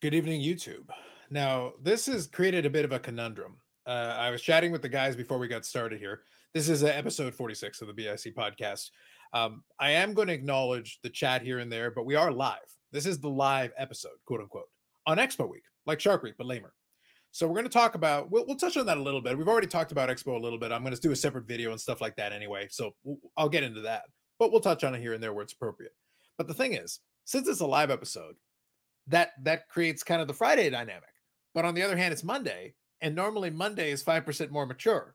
Good evening, YouTube. Now, this has created a bit of a conundrum. Uh, I was chatting with the guys before we got started here. This is uh, episode 46 of the BIC podcast. Um, I am going to acknowledge the chat here and there, but we are live. This is the live episode, quote unquote, on Expo Week, like Shark Week, but lamer. So we're going to talk about. We'll, we'll touch on that a little bit. We've already talked about Expo a little bit. I'm going to do a separate video and stuff like that anyway. So I'll get into that, but we'll touch on it here and there where it's appropriate. But the thing is, since it's a live episode, that that creates kind of the Friday dynamic. But on the other hand, it's Monday, and normally Monday is five percent more mature.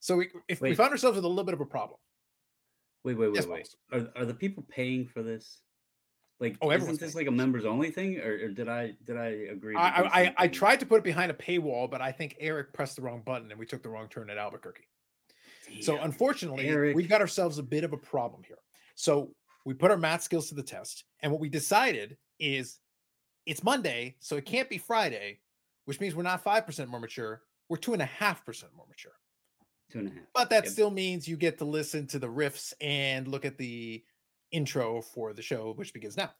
So we if wait. we found ourselves with a little bit of a problem. Wait, wait, wait, yes, wait. Are are the people paying for this? Like, oh, isn't this like a members only thing, or, or, did I did I agree? I I, I, tried to put it behind a paywall, but I think Eric pressed the wrong button and we took the wrong turn at Albuquerque. Damn. So unfortunately, Eric. we've got ourselves a bit of a problem here. So we put our math skills to the test, and what we decided is it's Monday, so it can't be Friday, which means we're not 5% more mature. We're two and a half percent more mature. Two and a half. But that yep. still means you get to listen to the riffs and look at the intro for the show, which begins now.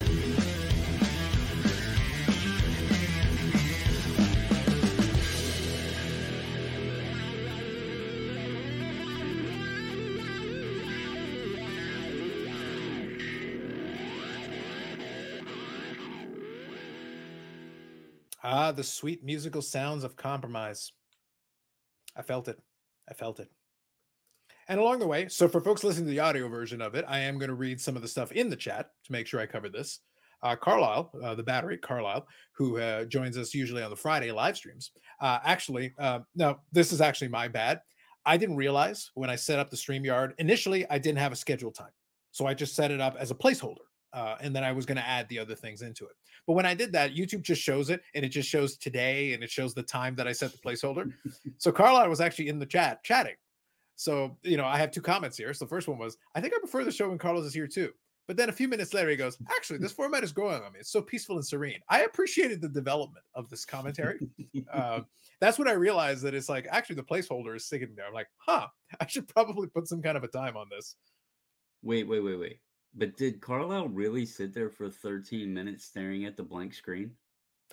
Ah, the sweet musical sounds of compromise. I felt it. I felt it. And along the way, so for folks listening to the audio version of it, I am going to read some of the stuff in the chat to make sure I cover this. Uh, Carlisle, uh, the battery, Carlisle, who uh, joins us usually on the Friday live streams. Uh, actually, uh, no, this is actually my bad. I didn't realize when I set up the StreamYard, initially, I didn't have a scheduled time. So I just set it up as a placeholder uh, and then I was going to add the other things into it. But when I did that, YouTube just shows it, and it just shows today, and it shows the time that I set the placeholder. so Carlisle was actually in the chat chatting. So you know, I have two comments here. So the first one was, I think I prefer the show when Carlos is here too. But then a few minutes later, he goes, Actually, this format is growing on me. It's so peaceful and serene. I appreciated the development of this commentary. uh, that's when I realized that it's like actually the placeholder is sitting there. I'm like, huh, I should probably put some kind of a time on this. Wait, wait, wait, wait. But did Carlisle really sit there for 13 minutes staring at the blank screen?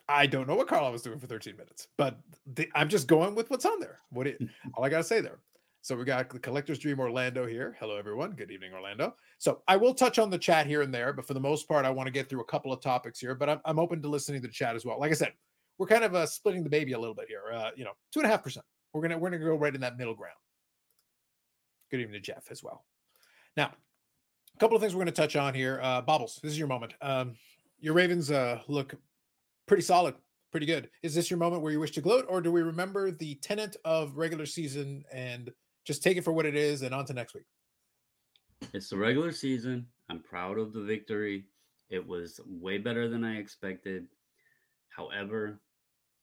I don't know what Carlisle was doing for 13 minutes, but the, I'm just going with what's on there. What it, all I got to say there. So we got the Collector's Dream Orlando here. Hello, everyone. Good evening, Orlando. So I will touch on the chat here and there, but for the most part, I want to get through a couple of topics here. But I'm, I'm open to listening to the chat as well. Like I said, we're kind of uh, splitting the baby a little bit here. Uh, you know, two and a half percent. We're gonna we're gonna go right in that middle ground. Good evening to Jeff as well. Now, a couple of things we're going to touch on here. Uh, Bobbles, this is your moment. Um, your Ravens uh, look pretty solid, pretty good. Is this your moment where you wish to gloat, or do we remember the tenant of regular season and just take it for what it is and on to next week? It's the regular season. I'm proud of the victory. It was way better than I expected. However,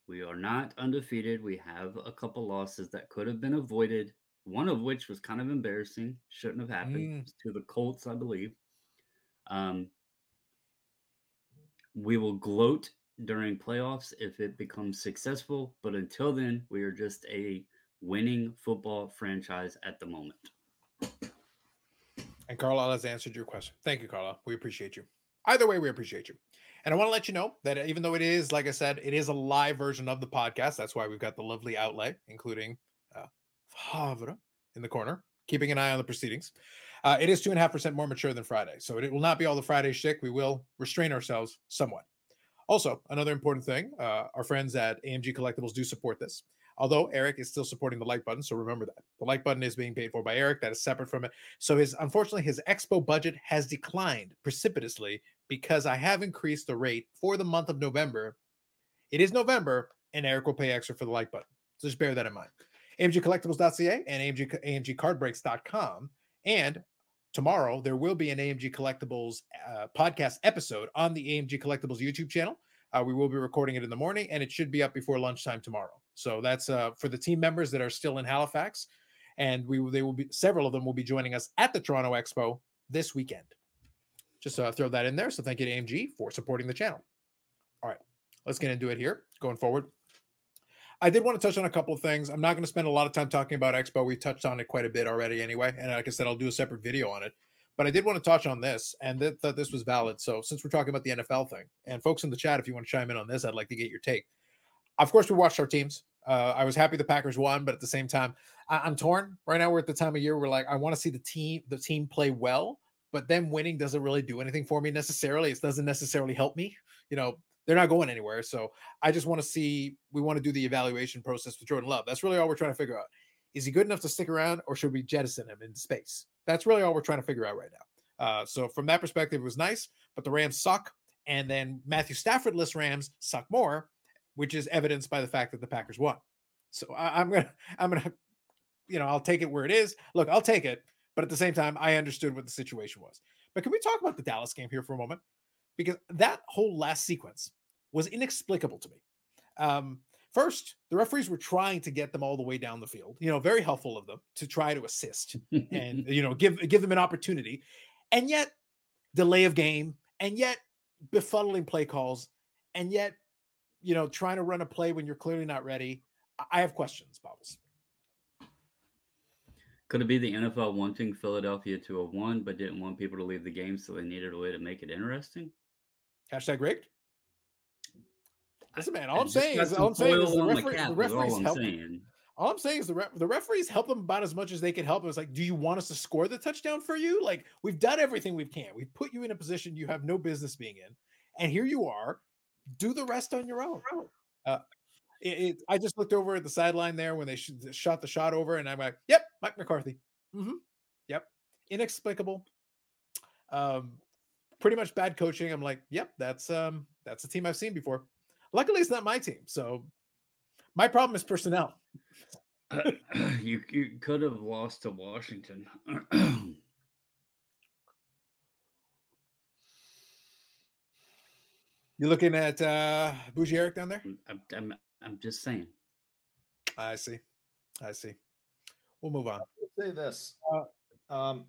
we are not undefeated. We have a couple losses that could have been avoided one of which was kind of embarrassing, shouldn't have happened mm. to the Colts, I believe. Um, we will gloat during playoffs if it becomes successful, but until then, we are just a winning football franchise at the moment. And Carlisle has answered your question. Thank you, Carlisle. We appreciate you. Either way, we appreciate you. And I want to let you know that even though it is, like I said, it is a live version of the podcast. That's why we've got the lovely outlay, including Havre in the corner, keeping an eye on the proceedings. Uh, it is two and a half percent more mature than Friday, so it will not be all the Friday shtick. We will restrain ourselves somewhat. Also, another important thing: uh, our friends at AMG Collectibles do support this. Although Eric is still supporting the like button, so remember that the like button is being paid for by Eric. That is separate from it. So his unfortunately his expo budget has declined precipitously because I have increased the rate for the month of November. It is November, and Eric will pay extra for the like button. So just bear that in mind. AMGcollectibles.ca and AMG, AMGcardbreaks.com. And tomorrow there will be an AMG Collectibles uh, podcast episode on the AMG Collectibles YouTube channel. Uh, we will be recording it in the morning, and it should be up before lunchtime tomorrow. So that's uh, for the team members that are still in Halifax, and we they will be several of them will be joining us at the Toronto Expo this weekend. Just uh, throw that in there. So thank you to AMG for supporting the channel. All right, let's get into it here. Going forward, I did want to touch on a couple of things. I'm not going to spend a lot of time talking about Expo. We touched on it quite a bit already anyway. And like I said, I'll do a separate video on it. But I did want to touch on this, and th- thought this was valid. So since we're talking about the NFL thing, and folks in the chat, if you want to chime in on this, I'd like to get your take. Of course, we watched our teams. Uh, I was happy the Packers won, but at the same time, I- am torn. Right now, we're at the time of year where like I want to see the team the team play well, but them winning doesn't really do anything for me necessarily. It doesn't necessarily help me. You know, they're not going anywhere. So I just want to see. We want to do the evaluation process with Jordan Love. That's really all we're trying to figure out. Is he good enough to stick around, or should we jettison him into space? That's really all we're trying to figure out right now. Uh, so from that perspective, it was nice, but the Rams suck, and then Matthew Stafford list Rams suck more, which is evidenced by the fact that the Packers won. So I, I'm gonna, I'm gonna, you know, I'll take it where it is. Look, I'll take it, but at the same time, I understood what the situation was. But can we talk about the Dallas game here for a moment? Because that whole last sequence was inexplicable to me. Um, First, the referees were trying to get them all the way down the field. You know, very helpful of them to try to assist and you know give give them an opportunity, and yet delay of game, and yet befuddling play calls, and yet you know trying to run a play when you're clearly not ready. I have questions, Bobbles. Could it be the NFL wanting Philadelphia to have won, but didn't want people to leave the game, so they needed a way to make it interesting? Hashtag rigged. Listen, man. All I'm saying is, all I'm saying is the, referee, the referees help. All I'm saying is the, re- the referees help them about as much as they can help. It's like, do you want us to score the touchdown for you? Like we've done everything we can. We've put you in a position you have no business being in, and here you are. Do the rest on your own. Uh, it, it, I just looked over at the sideline there when they sh- shot the shot over, and I'm like, "Yep, Mike McCarthy. Mm-hmm. Yep, inexplicable. Um, pretty much bad coaching. I'm like, yep, that's um, that's a team I've seen before. Luckily, it's not my team. So my problem is personnel. you you could have lost to Washington. You're looking at uh Bougie Eric down there? I'm, I'm, I'm just saying. I see. I see. We'll move on. I'll say this. Uh, um,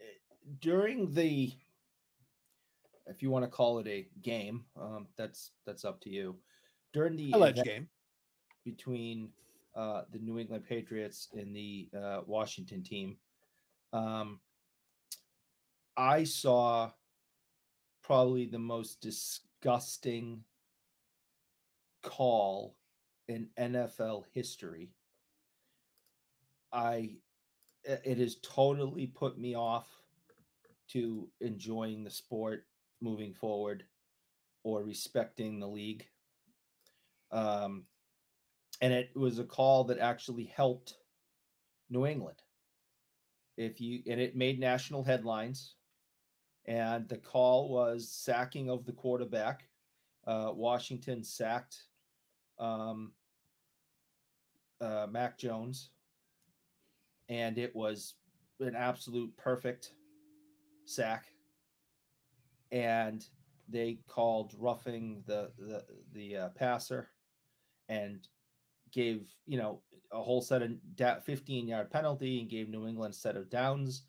eh, during the if you want to call it a game, um, that's that's up to you. During the alleged game between uh, the New England Patriots and the uh, Washington team, um, I saw probably the most disgusting call in NFL history. I it has totally put me off to enjoying the sport moving forward or respecting the league. Um, and it was a call that actually helped New England. If you and it made national headlines, and the call was sacking of the quarterback. Uh, Washington sacked um, uh, Mac Jones, and it was an absolute perfect sack and they called roughing the the the uh, passer and gave you know a whole set of da- 15 yard penalty and gave New England a set of downs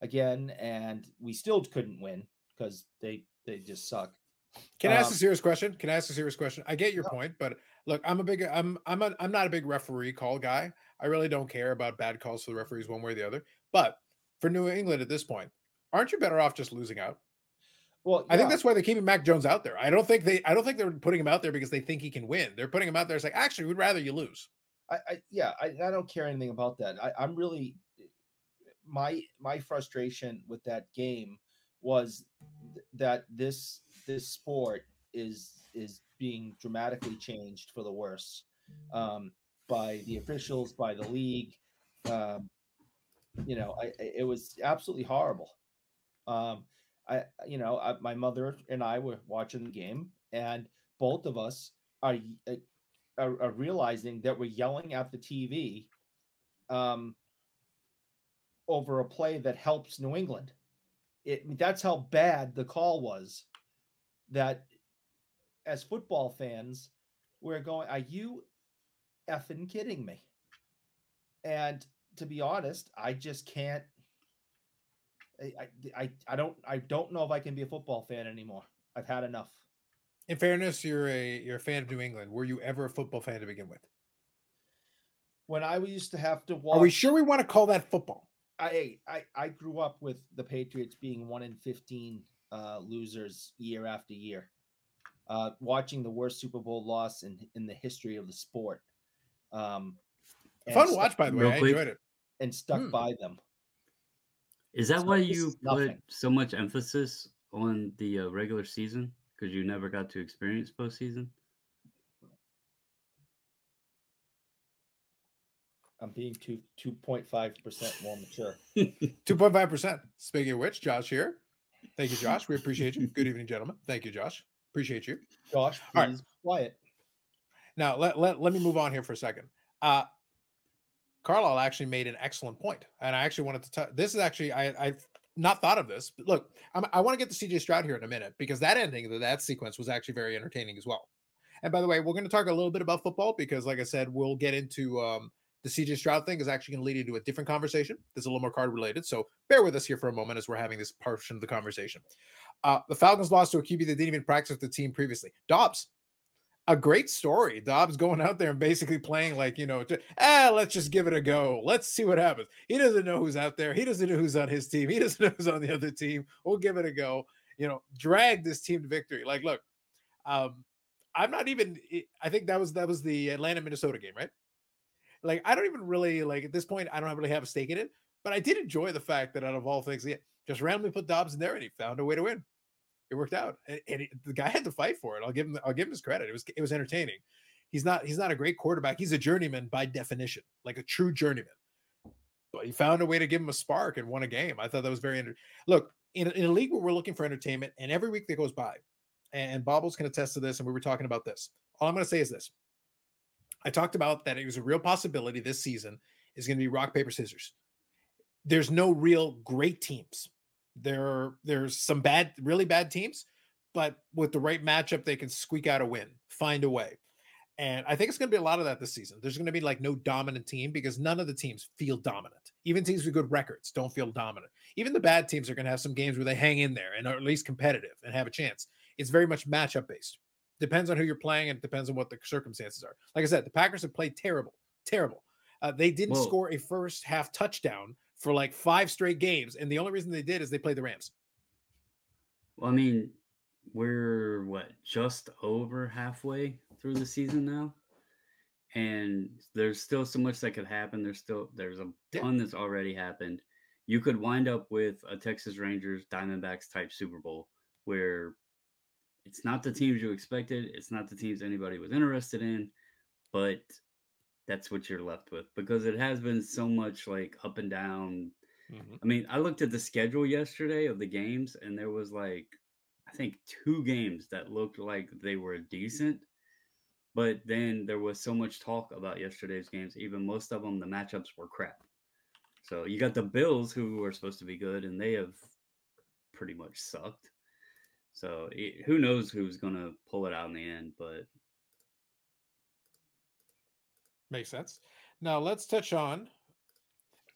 again and we still couldn't win because they they just suck. Can I ask um, a serious question? Can I ask a serious question? I get your point, but look, I'm a big I'm I'm a, I'm not a big referee call guy. I really don't care about bad calls for the referees one way or the other. But for New England at this point, aren't you better off just losing out? Well, yeah. I think that's why they're keeping Mac Jones out there. I don't think they I don't think they're putting him out there because they think he can win. They're putting him out there. It's like actually, we'd rather you lose. I, I yeah, I, I don't care anything about that. I, I'm really my my frustration with that game was th- that this this sport is is being dramatically changed for the worse um, by the officials, by the league. Um, you know, I, it was absolutely horrible. Um, I, you know, I, my mother and I were watching the game, and both of us are, uh, are, are realizing that we're yelling at the TV um, over a play that helps New England. It that's how bad the call was. That as football fans, we're going, are you effing kidding me? And to be honest, I just can't I, I, I don't I don't know if I can be a football fan anymore. I've had enough. In fairness, you're a you're a fan of New England. Were you ever a football fan to begin with? When I used to have to watch, are we sure we want to call that football? I I I grew up with the Patriots being one in fifteen uh, losers year after year. Uh, watching the worst Super Bowl loss in in the history of the sport. Um, Fun to watch, by the way. I enjoyed it. And stuck hmm. by them. Is that so why you put so much emphasis on the uh, regular season? Because you never got to experience postseason? I'm being two two point five percent more mature. two point five percent. Speaking of which, Josh here. Thank you, Josh. We appreciate you. Good evening, gentlemen. Thank you, Josh. Appreciate you. Josh, please All right. quiet. Now let, let, let me move on here for a second. Uh Carlisle actually made an excellent point, and I actually wanted to. T- this is actually I I've not thought of this. But look, I'm, i want to get to CJ Stroud here in a minute because that ending of that sequence was actually very entertaining as well. And by the way, we're going to talk a little bit about football because, like I said, we'll get into um, the CJ Stroud thing is actually going to lead into a different conversation. That's a little more card related. So bear with us here for a moment as we're having this portion of the conversation. Uh, the Falcons lost to a QB that didn't even practice with the team previously. Dobbs, a great story. Dobbs going out there and basically playing like, you know, to, ah, let's just give it a go. Let's see what happens. He doesn't know who's out there. He doesn't know who's on his team. He doesn't know who's on the other team. We'll give it a go. You know, drag this team to victory. Like, look, um, I'm not even. I think that was that was the Atlanta Minnesota game, right? Like, I don't even really like at this point. I don't really have a stake in it, but I did enjoy the fact that out of all things, yeah, just randomly put Dobbs in there and he found a way to win. It worked out, and, and he, the guy had to fight for it. I'll give him. I'll give him his credit. It was it was entertaining. He's not he's not a great quarterback. He's a journeyman by definition, like a true journeyman. But he found a way to give him a spark and won a game. I thought that was very. Enter- Look, in, in a league where we're looking for entertainment, and every week that goes by, and Bobbles can attest to this, and we were talking about this. All I'm going to say is this: I talked about that it was a real possibility this season is going to be rock paper scissors. There's no real great teams. There, there's some bad, really bad teams, but with the right matchup, they can squeak out a win, find a way. And I think it's going to be a lot of that this season. There's going to be like no dominant team because none of the teams feel dominant. Even teams with good records don't feel dominant. Even the bad teams are going to have some games where they hang in there and are at least competitive and have a chance. It's very much matchup based. Depends on who you're playing and it depends on what the circumstances are. Like I said, the Packers have played terrible, terrible. Uh, they didn't Whoa. score a first half touchdown for like five straight games, and the only reason they did is they played the Rams. Well, I mean, we're what just over halfway through the season now, and there's still so much that could happen. There's still there's a ton that's already happened. You could wind up with a Texas Rangers Diamondbacks type Super Bowl where it's not the teams you expected. It's not the teams anybody was interested in, but that's what you're left with because it has been so much like up and down. Mm-hmm. I mean, I looked at the schedule yesterday of the games, and there was like, I think two games that looked like they were decent. But then there was so much talk about yesterday's games. Even most of them, the matchups were crap. So you got the Bills, who are supposed to be good, and they have pretty much sucked. So it, who knows who's going to pull it out in the end, but makes sense. Now let's touch on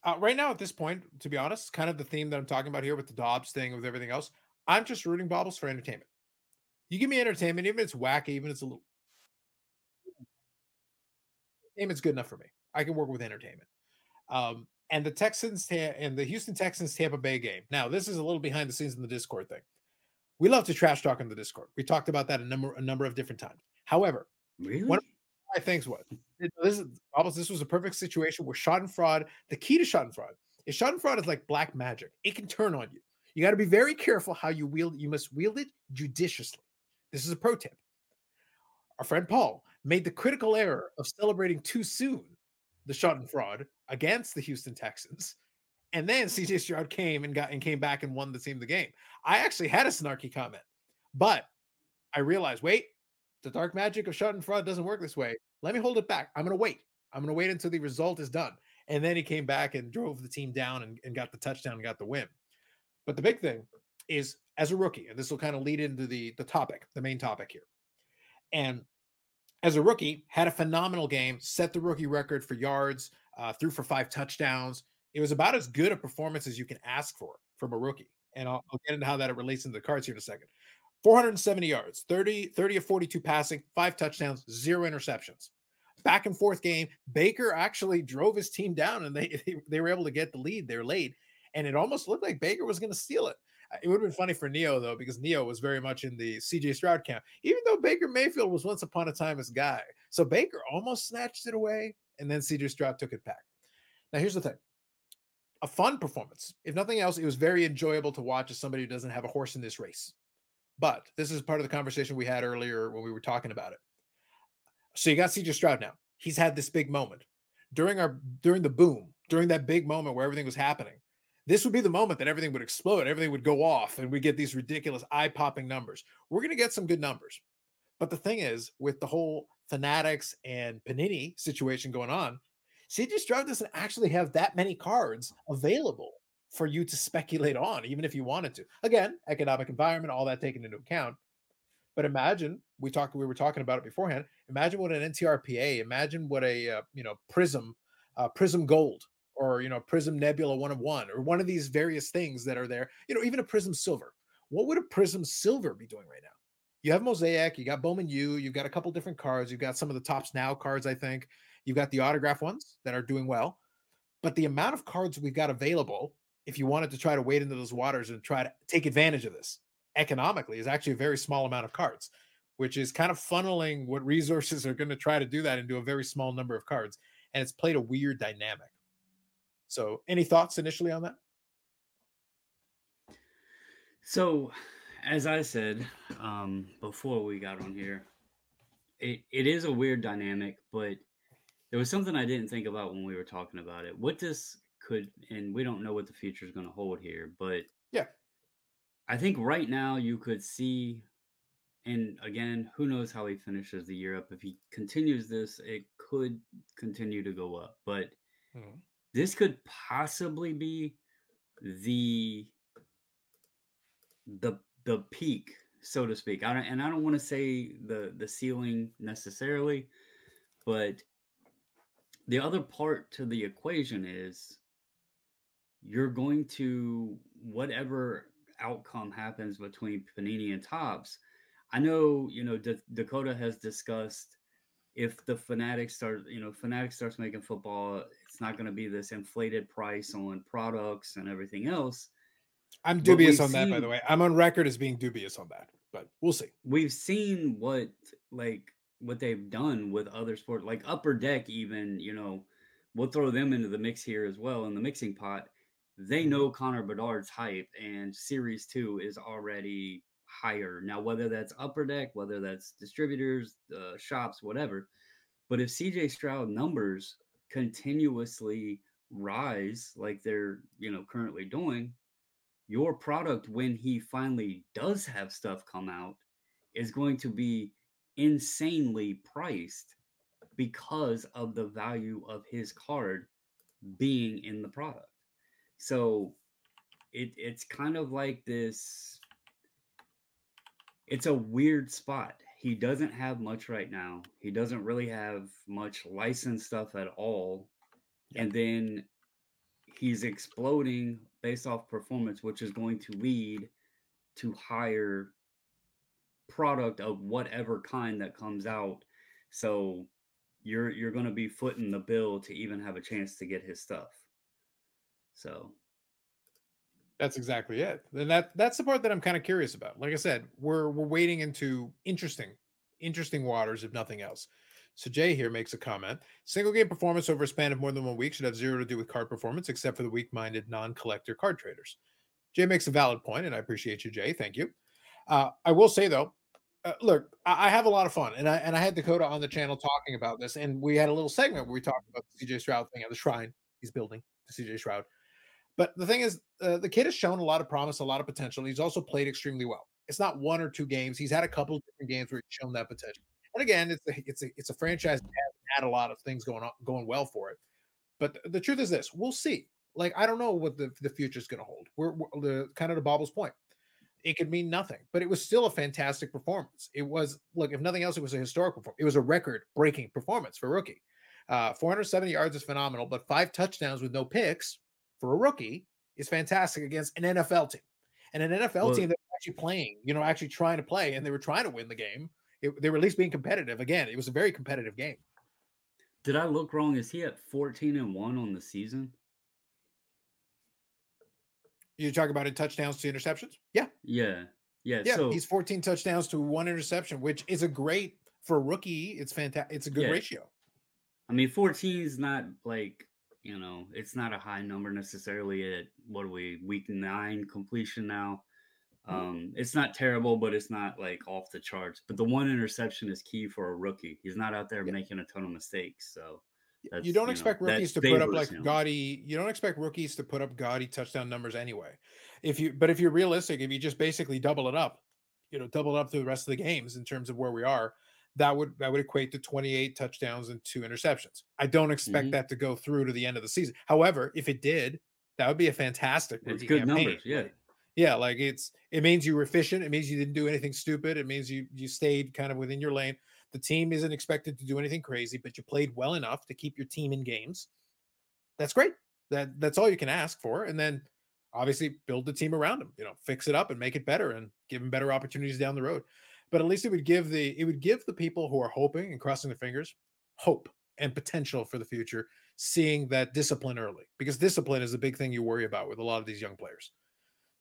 uh, right now at this point. To be honest, kind of the theme that I'm talking about here with the Dobbs thing, with everything else. I'm just rooting bobbles for entertainment. You give me entertainment, even if it's wacky, even if it's a little. Entertainment's good enough for me. I can work with entertainment. Um, and the Texans and the Houston Texans Tampa Bay game. Now, this is a little behind the scenes in the Discord thing. We love to trash talk in the Discord. We talked about that a number a number of different times. However, really? one of my things was this is almost this was a perfect situation where fraud. The key to Schadenfreude is Schadenfreude is like black magic. It can turn on you. You got to be very careful how you wield. You must wield it judiciously. This is a pro tip. Our friend Paul made the critical error of celebrating too soon the Schadenfreude against the Houston Texans and then CJ Stroud came and got and came back and won the team the game. I actually had a snarky comment, but I realized, wait, the dark magic of Schadenfreude doesn't work this way. Let me hold it back. I'm gonna wait. I'm gonna wait until the result is done. And then he came back and drove the team down and, and got the touchdown and got the win. But the big thing is as a rookie, and this will kind of lead into the the topic, the main topic here. And as a rookie, had a phenomenal game, set the rookie record for yards, uh, threw for five touchdowns, it was about as good a performance as you can ask for from a rookie. And I'll, I'll get into how that relates into the cards here in a second. 470 yards, 30, 30 of 42 passing, five touchdowns, zero interceptions. back and forth game. Baker actually drove his team down and they, they, they were able to get the lead. They're late. And it almost looked like Baker was going to steal it. Uh, it would have been funny for Neo, though, because Neo was very much in the CJ Stroud camp, even though Baker Mayfield was once upon a time his guy. So Baker almost snatched it away, and then CJ Stroud took it back. Now, here's the thing a fun performance. If nothing else, it was very enjoyable to watch as somebody who doesn't have a horse in this race. But this is part of the conversation we had earlier when we were talking about it. So you got CJ Stroud now. He's had this big moment during our during the boom, during that big moment where everything was happening. This would be the moment that everything would explode, everything would go off, and we get these ridiculous eye-popping numbers. We're going to get some good numbers. But the thing is, with the whole Fanatics and Panini situation going on, CJ Stroud doesn't actually have that many cards available for you to speculate on, even if you wanted to. Again, economic environment, all that taken into account. But imagine we talked, we were talking about it beforehand. Imagine what an NTRPA, imagine what a uh, you know Prism, uh, Prism Gold, or you know Prism Nebula one of one, or one of these various things that are there. You know, even a Prism Silver. What would a Prism Silver be doing right now? You have Mosaic, you got Bowman U, you've got a couple different cards, you've got some of the Topps Now cards, I think. You've got the autograph ones that are doing well. But the amount of cards we've got available, if you wanted to try to wade into those waters and try to take advantage of this economically, is actually a very small amount of cards, which is kind of funneling what resources are going to try to do that into a very small number of cards. And it's played a weird dynamic. So, any thoughts initially on that? So, as I said um, before we got on here, it, it is a weird dynamic, but there was something I didn't think about when we were talking about it. What this could, and we don't know what the future is going to hold here, but yeah, I think right now you could see, and again, who knows how he finishes the year up. If he continues this, it could continue to go up, but mm-hmm. this could possibly be the the the peak, so to speak. I don't, and I don't want to say the the ceiling necessarily, but the other part to the equation is you're going to whatever outcome happens between Panini and Topps. I know, you know, D- Dakota has discussed if the Fanatics start, you know, Fanatics starts making football, it's not going to be this inflated price on products and everything else. I'm dubious on seen, that, by the way. I'm on record as being dubious on that, but we'll see. We've seen what like what they've done with other sports, like Upper Deck, even you know, we'll throw them into the mix here as well in the mixing pot. They know Connor Bedard's hype, and Series Two is already higher now. Whether that's Upper Deck, whether that's distributors, uh, shops, whatever. But if CJ Stroud numbers continuously rise like they're you know currently doing, your product when he finally does have stuff come out is going to be insanely priced because of the value of his card being in the product. So it it's kind of like this it's a weird spot. He doesn't have much right now. He doesn't really have much licensed stuff at all. And then he's exploding based off performance, which is going to lead to higher product of whatever kind that comes out. So you're you're going to be footing the bill to even have a chance to get his stuff. So that's exactly it. And that that's the part that I'm kind of curious about. Like I said, we're we're wading into interesting interesting waters if nothing else. So Jay here makes a comment. Single game performance over a span of more than one week should have zero to do with card performance, except for the weak-minded non-collector card traders. Jay makes a valid point, and I appreciate you, Jay. Thank you. Uh, I will say though, uh, look, I, I, have a lot of fun, and I and I had Dakota on the channel talking about this, and we had a little segment where we talked about the CJ Stroud thing at the shrine he's building, the CJ Stroud. But the thing is, uh, the kid has shown a lot of promise, a lot of potential. He's also played extremely well. It's not one or two games. He's had a couple of different games where he's shown that potential. And again, it's a it's a it's a franchise that has had a lot of things going on going well for it. But the truth is this: we'll see. Like I don't know what the the future is going to hold. We're, we're the kind of the Bobble's point. It could mean nothing, but it was still a fantastic performance. It was look, if nothing else, it was a historical. It was a record-breaking performance for rookie. Uh, 470 yards is phenomenal, but five touchdowns with no picks for a rookie is fantastic against an NFL team. And an NFL well, team that actually playing, you know, actually trying to play, and they were trying to win the game. It, they were at least being competitive. Again, it was a very competitive game. did I look wrong? Is he at 14 and 1 on the season? You talk about it touchdowns to interceptions? Yeah. Yeah. Yeah. Yeah. so he's 14 touchdowns to one interception, which is a great for a rookie. It's fantastic. It's a good Yeah. ratio. I mean 14 is not like, you know, it's not a high number necessarily at what are we, week nine completion now. Mm-hmm. Um, it's not terrible, but it's not like off the charts. But the one interception is key for a rookie. He's not out there Yeah. making a ton of mistakes. So you don't know, expect that rookies to put up like gaudy. You don't expect rookies to put up gaudy touchdown numbers anyway. If you, but if you're realistic, if you just basically double it up, you know, double it up through the rest of the games in terms of where we are, that would that would equate to 28 touchdowns and two interceptions. I don't expect Mhm. that to go through to the end of the season. However, if it did, that would be a fantastic. It's good campaign. numbers, yeah. Like, yeah, like it's it means you were efficient. It means you didn't do anything stupid. It means you you stayed kind of within your lane. The team isn't expected to do anything crazy, but you played well enough to keep your team in games. That's great. That that's all you can ask for. And then obviously build the team around him. You know, fix it up and make it better and give him better opportunities down the road. But at least it would give the it would give the people who are hoping and crossing their fingers hope and potential for the future, seeing that discipline early. Because discipline is a big thing you worry about with a lot of these young players.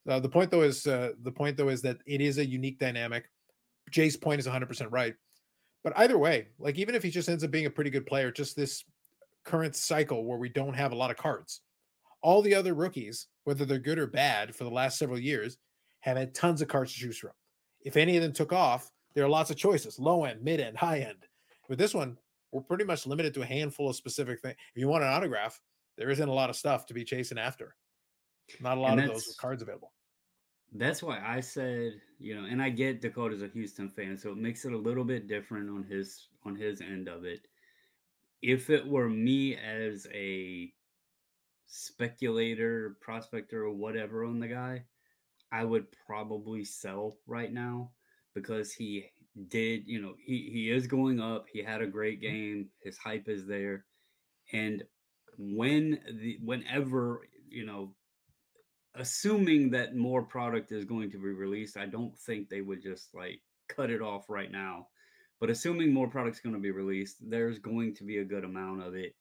Uh, the point though is uh, the point though is that it is a unique dynamic. Jay's point is 100% right. But either way, like even if he just ends up being a pretty good player, just this current cycle where we don't have a lot of cards, all the other rookies, whether they're good or bad for the last several years, have had tons of cards to choose from. If any of them took off, there are lots of choices low end, mid end, high end. With this one, we're pretty much limited to a handful of specific things. If you want an autograph, there isn't a lot of stuff to be chasing after. Not a lot of those cards available. That's why I said, you know, and I get Dakota's a Houston fan, so it makes it a little bit different on his on his end of it. If it were me as a speculator, prospector, or whatever on the guy, I would probably sell right now because he did, you know, he he is going up. He had a great mm-hmm. game. His hype is there, and when the whenever you know assuming that more product is going to be released, I don't think they would just like cut it off right now. But assuming more product's going to be released, there's going to be a good amount of it.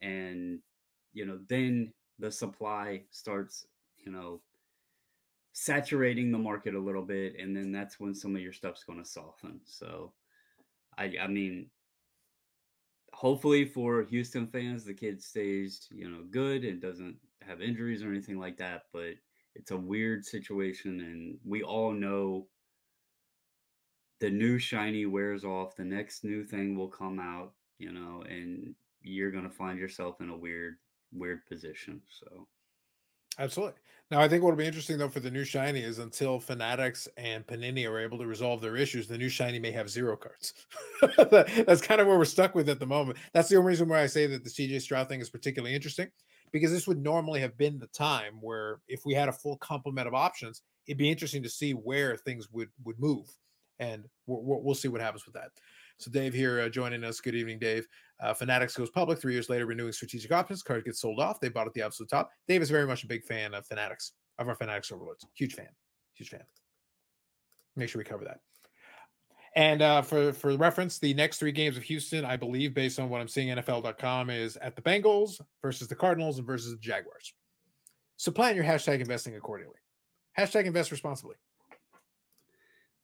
And, you know, then the supply starts, you know, saturating the market a little bit. And then that's when some of your stuff's going to soften. So, I, I mean, hopefully for Houston fans, the kid stays, you know, good and doesn't have injuries or anything like that. But it's a weird situation, and we all know the new shiny wears off. The next new thing will come out, you know, and you're gonna find yourself in a weird, weird position. So Absolutely. Now, I think what'll be interesting though for the new shiny is until Fanatics and Panini are able to resolve their issues, the new shiny may have zero cards. That's kind of where we're stuck with at the moment. That's the only reason why I say that the CJ Stroud thing is particularly interesting, because this would normally have been the time where if we had a full complement of options, it'd be interesting to see where things would would move, and we'll, we'll see what happens with that. So Dave here uh, joining us. Good evening, Dave. Uh, Fanatics goes public three years later, renewing strategic options. Card gets sold off. They bought at the absolute top. Dave is very much a big fan of Fanatics, of our Fanatics overlords. Huge fan, huge fan. Make sure we cover that. And uh, for for reference, the next three games of Houston, I believe, based on what I'm seeing NFL.com, is at the Bengals versus the Cardinals and versus the Jaguars. So plan your hashtag investing accordingly. Hashtag invest responsibly.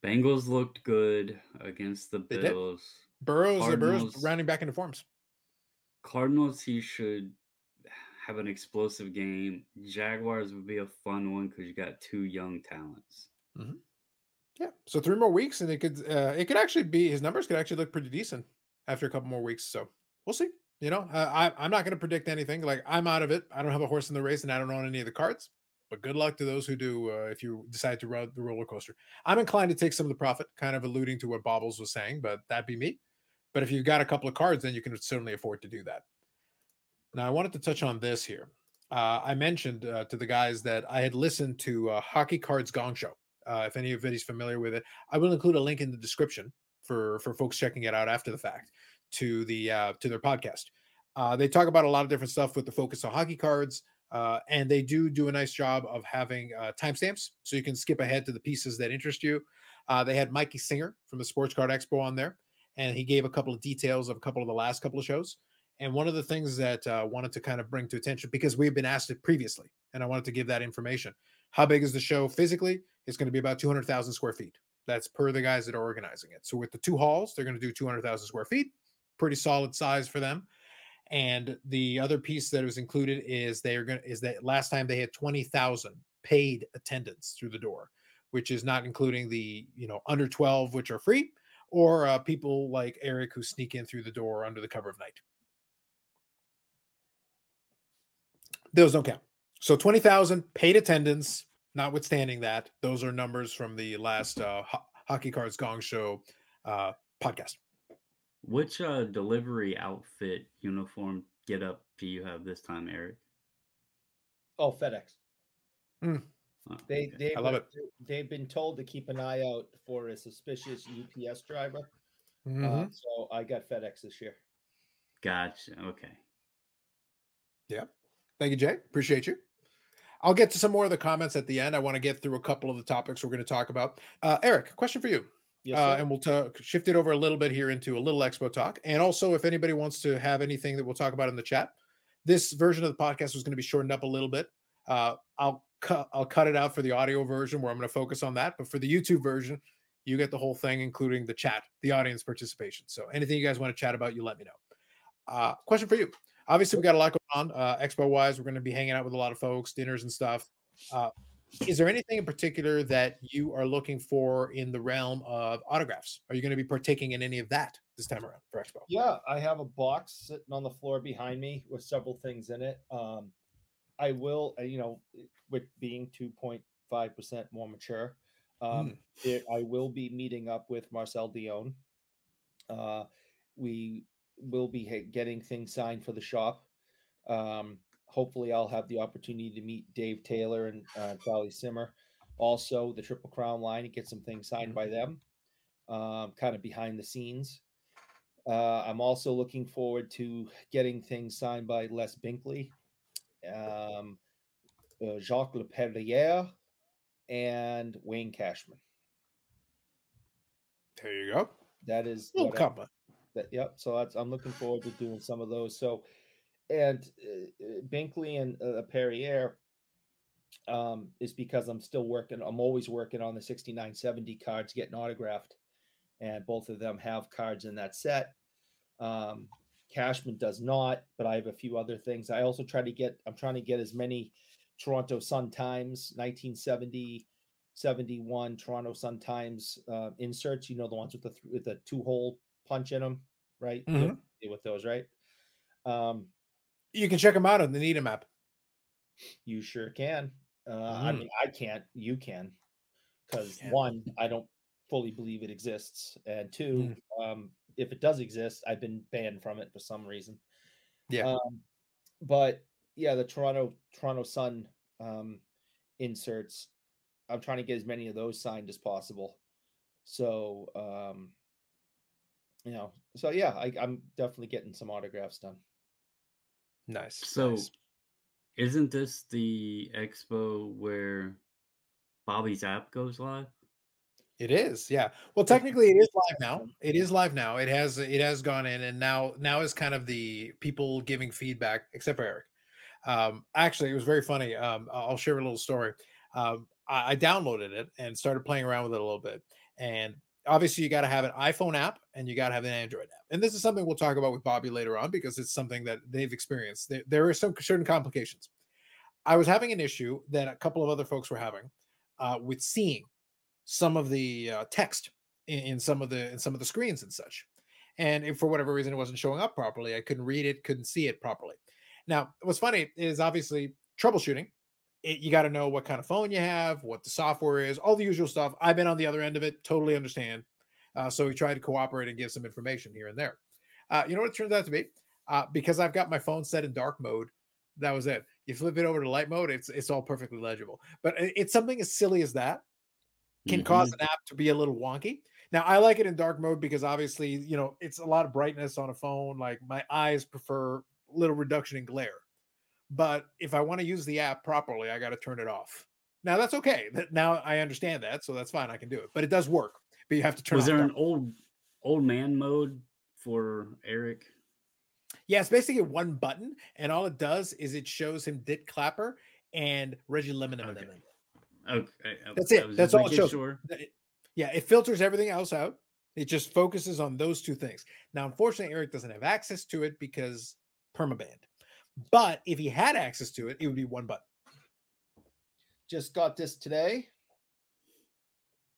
Bengals looked good against the They did. Bills. Burrows, the Burrow's rounding back into forms. Cardinals, he should have an explosive game. Jaguars would be a fun one because you got two young talents. Yeah. So three more weeks, and it could uh, it could actually be his numbers could actually look pretty decent after a couple more weeks. So we'll see. You know, uh, I I'm not going to predict anything. Like I'm out of it. I don't have a horse in the race, and I don't own any of the cards. But good luck to those who do. Uh, if you decide to ride the roller coaster, I'm inclined to take some of the profit, kind of alluding to what Bobbles was saying. But that'd be me. But if you've got a couple of cards, then you can certainly afford to do that. Now I wanted to touch on this here. Uh, I mentioned uh, to the guys that I had listened to uh, Hockey Cards Gong Show. if Uh, if anybody's familiar with it, I will include a link in the description for for folks checking it out after the fact to the uh, to their podcast. Uh, they talk about a lot of different stuff with the focus on hockey cards, uh, and they do do a nice job of having uh, timestamps, so you can skip ahead to the pieces that interest you. Uh, they had Mikey Singer from the Sports Card Expo on there, and he gave a couple of details of a couple of the last couple of shows. And one of the things that I uh, wanted to kind of bring to attention because we've been asked it previously, and I wanted to give that information. How big is the show physically? It's going to be about 200,000 square feet. That's per the guys that are organizing it. So with the two halls, they're going to do 200,000 square feet. Pretty solid size for them. And the other piece that was included is they are going is that last time they had 20,000 paid attendance through the door, which is not including the, you know, under 12 which are free or uh, people like Eric who sneak in through the door under the cover of night. Those don't count. So 20,000 paid attendance, notwithstanding that, those are numbers from the last uh, Ho- Hockey Cards Gong Show uh, podcast. Which uh, delivery outfit uniform get up do you have this time, Eric? Oh, FedEx. Mm. Oh, They okay. they I love it. They've been told to keep an eye out for a suspicious UPS driver. Mhm. Uh, so I got FedEx this year. Gotcha. Okay. Yep. Thank you, Jay. Appreciate you. I'll get to some more of the comments at the end. I want to get through a couple of the topics we're going to talk about. Uh, Eric, question for you. Yes, uh, and we'll talk, shift it over a little bit here into a little expo talk. And also, if anybody wants to have anything that we'll talk about in the chat, this version of the podcast was going to be shortened up a little bit. Uh, I'll cut I'll cut it out for the audio version where I'm going to focus on that. But for the YouTube version, you get the whole thing, including the chat, the audience participation. So anything you guys want to chat about, you let me know. Uh, question for you. Obviously, we got a lot going on. Uh, expo wise, we're going to be hanging out with a lot of folks, dinners and stuff. Is there anything in particular that you are looking for in the realm of autographs? Are you going to be partaking in any of that this time around for Expo? Yeah, I have a box sitting on the floor behind me with several things in it. Um, I will, uh, you know, with being 2.5% more mature, um, it, I will be meeting up with Marcel Dionne. Uh, we will be getting things signed for the shop. Um, hopefully, I'll have the opportunity to meet Dave Taylor and uh, Charlie Simmer. Also, the Triple Crown line and get some things signed by them, um, kind of behind the scenes. Uh, I'm also looking forward to getting things signed by Les Binkley, um, uh, Jacques Laperriere, and Wayne Cashman. There you go. That is I- that yep so that's i'm looking forward to doing some of those so and uh, uh, binkley and uh, perrier um is because i'm still working i'm always working on the 6970 cards getting autographed and both of them have cards in that set um cashman does not but i have a few other things i also try to get i'm trying to get as many toronto sun times 1970 71 toronto sun times uh, inserts you know the ones with the th- with the two hole punch in them, right? Mhm. With those, right? Um, You can check them out on the Needham app. you sure can. Uh, I Mhm. mean, I can't. You can, because can. one, I don't fully believe it exists, and two, Mm. um, if it does exist, I've been banned from it for some reason. Yeah. Um, but yeah, the Toronto Toronto Sun um, inserts. I'm trying to get as many of those signed as possible. So, um, you know, so yeah, I, I'm definitely getting some autographs done. Nice. So, nice. isn't this the expo where Bobby's app goes live? It is, yeah. Well, technically, it is live now. It is live now. It has it has gone in, and now now is kind of the people giving feedback, except for Eric. Um, actually, it was very funny. Um, I'll share a little story. Um, I, I downloaded it and started playing around with it a little bit, and obviously, you got to have an iPhone app and you got to have an Android app. And this is something we'll talk about with Bobby later on because it's something that they've experienced. There, there are some certain complications. I was having an issue that a couple of other folks were having uh, with seeing some of the uh, text in, in some of the in some of the screens and such. And if for whatever reason it wasn't showing up properly, I couldn't read it, couldn't see it properly. Now, what's funny is obviously troubleshooting. It, you got to know what kind of phone you have, what the software is, all the usual stuff. I've been on the other end of it, totally understand. Uh, so we tried to cooperate and give some information here and there. Uh, you know what it turns out to be? Uh, because I've got my phone set in dark mode, that was it. You flip it over to light mode, it's it's all perfectly legible. But it- it's something as silly as that can Mhm. cause an app to be a little wonky. Now, I like it in dark mode because obviously, you know, it's a lot of brightness on a phone. Like my eyes prefer little reduction in glare. But if I want to use the app properly, I got to turn it off. Now that's okay. Now I understand that, so that's fine. I can do it. But it does work. But you have to turn. Was off there an old old man mode for Eric? Yeah, it's basically one button, and all it does is it shows him Dit Clapper and Reggie Lemon. Okay. Okay, That's it. That's all it shows. Sure. Yeah, it filters everything else out. It just focuses on those two things. Now, unfortunately, Eric doesn't have access to it because permaband. But if he had access to it, it would be one button. Just got this today.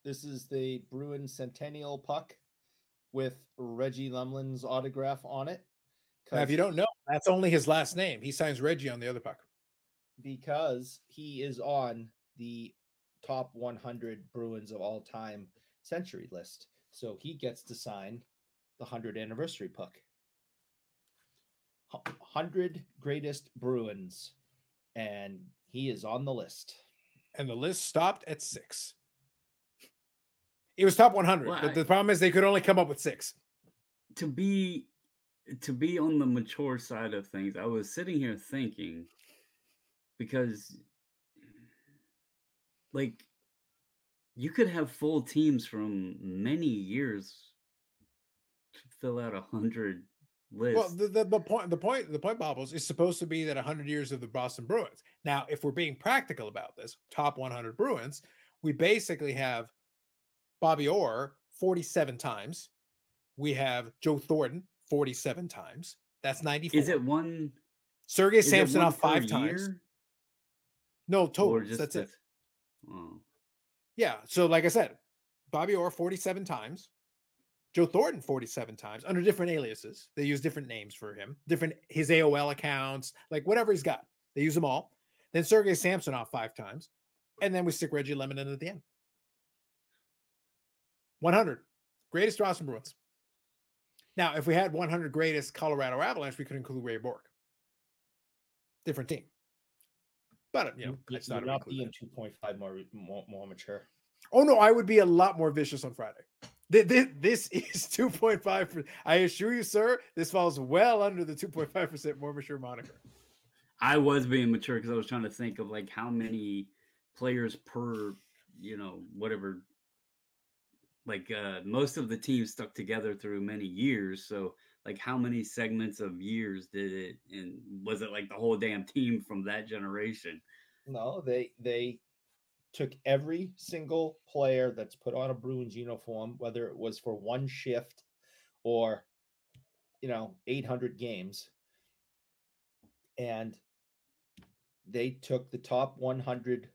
This is the Bruin Centennial puck with Reggie Lemelin's autograph on it. Now, if you don't know, that's only his last name. He signs Reggie on the other puck. because he is on the top 100 Bruins of all time century list. So he gets to sign the 100 anniversary puck. Hu- 100 greatest Bruins. And he is on the list. And the list stopped at six. It was top 100. Well, but I- the problem is they could only come up with six. to be to be on the mature side of things, I was sitting here thinking because like you could have full teams from many years to fill out a hundred lists. Well, the, the, the point, the point, the point, Bobbles, is supposed to be that 100 years of the Boston Bruins. Now, if we're being practical about this, top 100 Bruins, we basically have Bobby Orr 47 times. We have Joe Thornton 47 times. That's 94. is it one Sergey is it one Samsonov five times? year, No, total. That's it. Oh. Yeah. So, like I said, Bobby Orr 47 times, Joe Thornton 47 times under different aliases. They use different names for him, different his AOL accounts, like whatever he's got. They use them all. Then Sergey Samsonov five times. And then we stick Reggie Lemon in at the end. 100 greatest Boston Bruins. Now, if we had 100 greatest Colorado Avalanche, we could include Ray Bourque. Different team. But, you know, You- I would not include being 2.5 more, more, more mature. Oh no, I would be a lot more vicious on Friday. Th- thi- This is 2.5. per- I assure you, sir, this falls well under the 2.5% more mature moniker. I was being mature because I was trying to think of like how many players per, you know, whatever. Like uh most of the teams stuck together through many years. So like how many segments of years did it and was it like the whole damn team from that generation? No, they they took every single player that's put on a Bruins uniform, whether it was for one shift or you know 800 games, and they took the top 100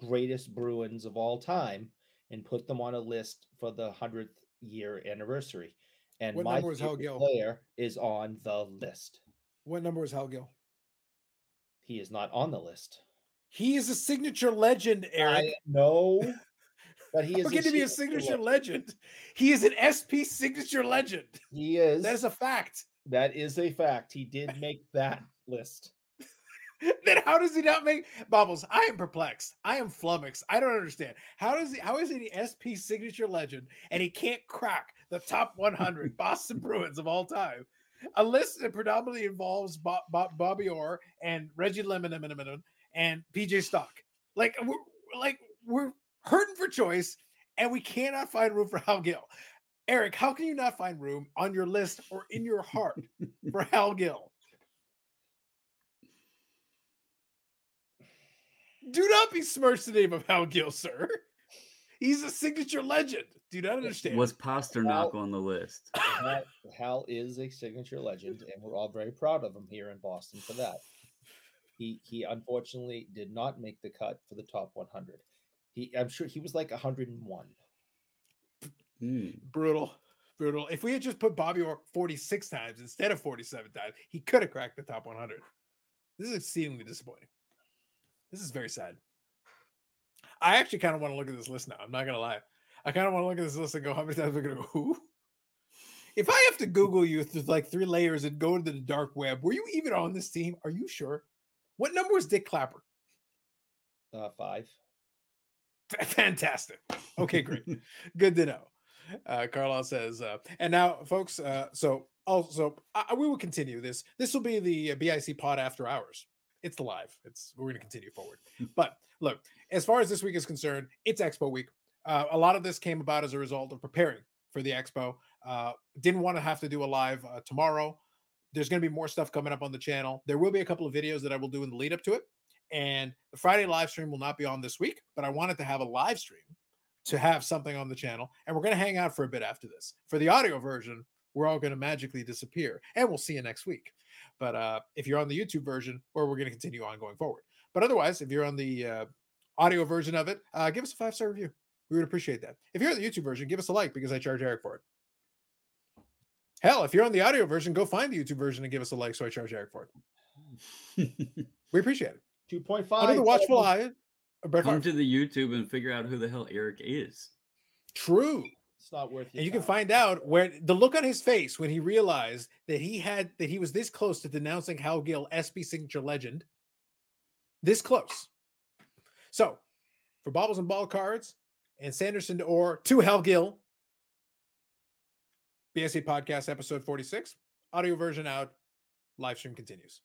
greatest Bruins of all time and put them on a list for the 100th year anniversary. And What my number Hal favorite Gill? player is on the list. What number is Hal Gill? He is not on the list. He is a signature legend, Eric. I know, but he is can he be a signature le- legend? He is an SP signature legend. He is. That is a fact. that is a fact. He did make that list. then how does he not make bubbles? I am perplexed. I am flummoxed. I don't understand. How does he how is he an SP signature legend and he can't crack the top 100 Boston Bruins of all time? A list that predominantly involves Bob, Bob, Bobby Orr and Reggie Lemon and, and PJ Stock. Like we're like we're hurting for choice and we cannot find room for Hal Gill. Eric, how can you not find room on your list or in your heart for Hal Gill? Do not besmirch the name of Hal Gill, sir. He's a signature legend. Do not understand. Was Pastrnak Well- on the list? Hal, Hal is a signature legend, and we're all very proud of him here in Boston for that. He he unfortunately did not make the cut for the top 100. He I'm sure he was like 101. Hmm. brutal, brutal. If we had just put Bobby Orr 46 times instead of 47 times, he could have cracked the top 100. This is exceedingly disappointing. This is very sad. I actually kind of want to look at this list now. I'm not gonna lie. I kind of want to look at this list and go, how many times am I gonna go? Who? If I have to Google you through like three layers and go into the dark web, were you even on this team? Are you sure? What number was Dit Clapper? Uh, five. Fantastic. Okay, great. Good to know. Uh, Carlisle says, uh, and now, folks. Uh, so also, I, we will continue this. This will be the uh, BIC pod after hours. It's the live. It's we're going to continue forward. But look, as far as this week is concerned, it's Expo week. Uh, a lot of this came about as a result of preparing for the Expo. Uh, didn't want to have to do a live uh, tomorrow. There's going to be more stuff coming up on the channel. There will be a couple of videos that I will do in the lead up to it. And the Friday live stream will not be on this week, but I wanted to have a live stream to have something on the channel. And we're going to hang out for a bit after this. For the audio version, we're all going to magically disappear and we'll see you next week. But uh, if you're on the YouTube version, or we're going to continue on going forward. But otherwise, if you're on the uh, audio version of it, uh, give us a five star review. We would appreciate that. If you're on the YouTube version, give us a like because I charge Eric for it. Hell, if you're on the audio version, go find the YouTube version and give us a like so I charge Eric for it. we appreciate it. 2.5. Under the watchful eye. Uh, Come to the YouTube and figure out who the hell Eric is. True. It's not worth it. And you can find out where the look on his face when he realized that he had that he was this close to denouncing Hal Gill, SP signature legend. This close. So for Bobbles and ball cards and Sanderson or to Hal Gill, BSA podcast episode 46, audio version out, live stream continues.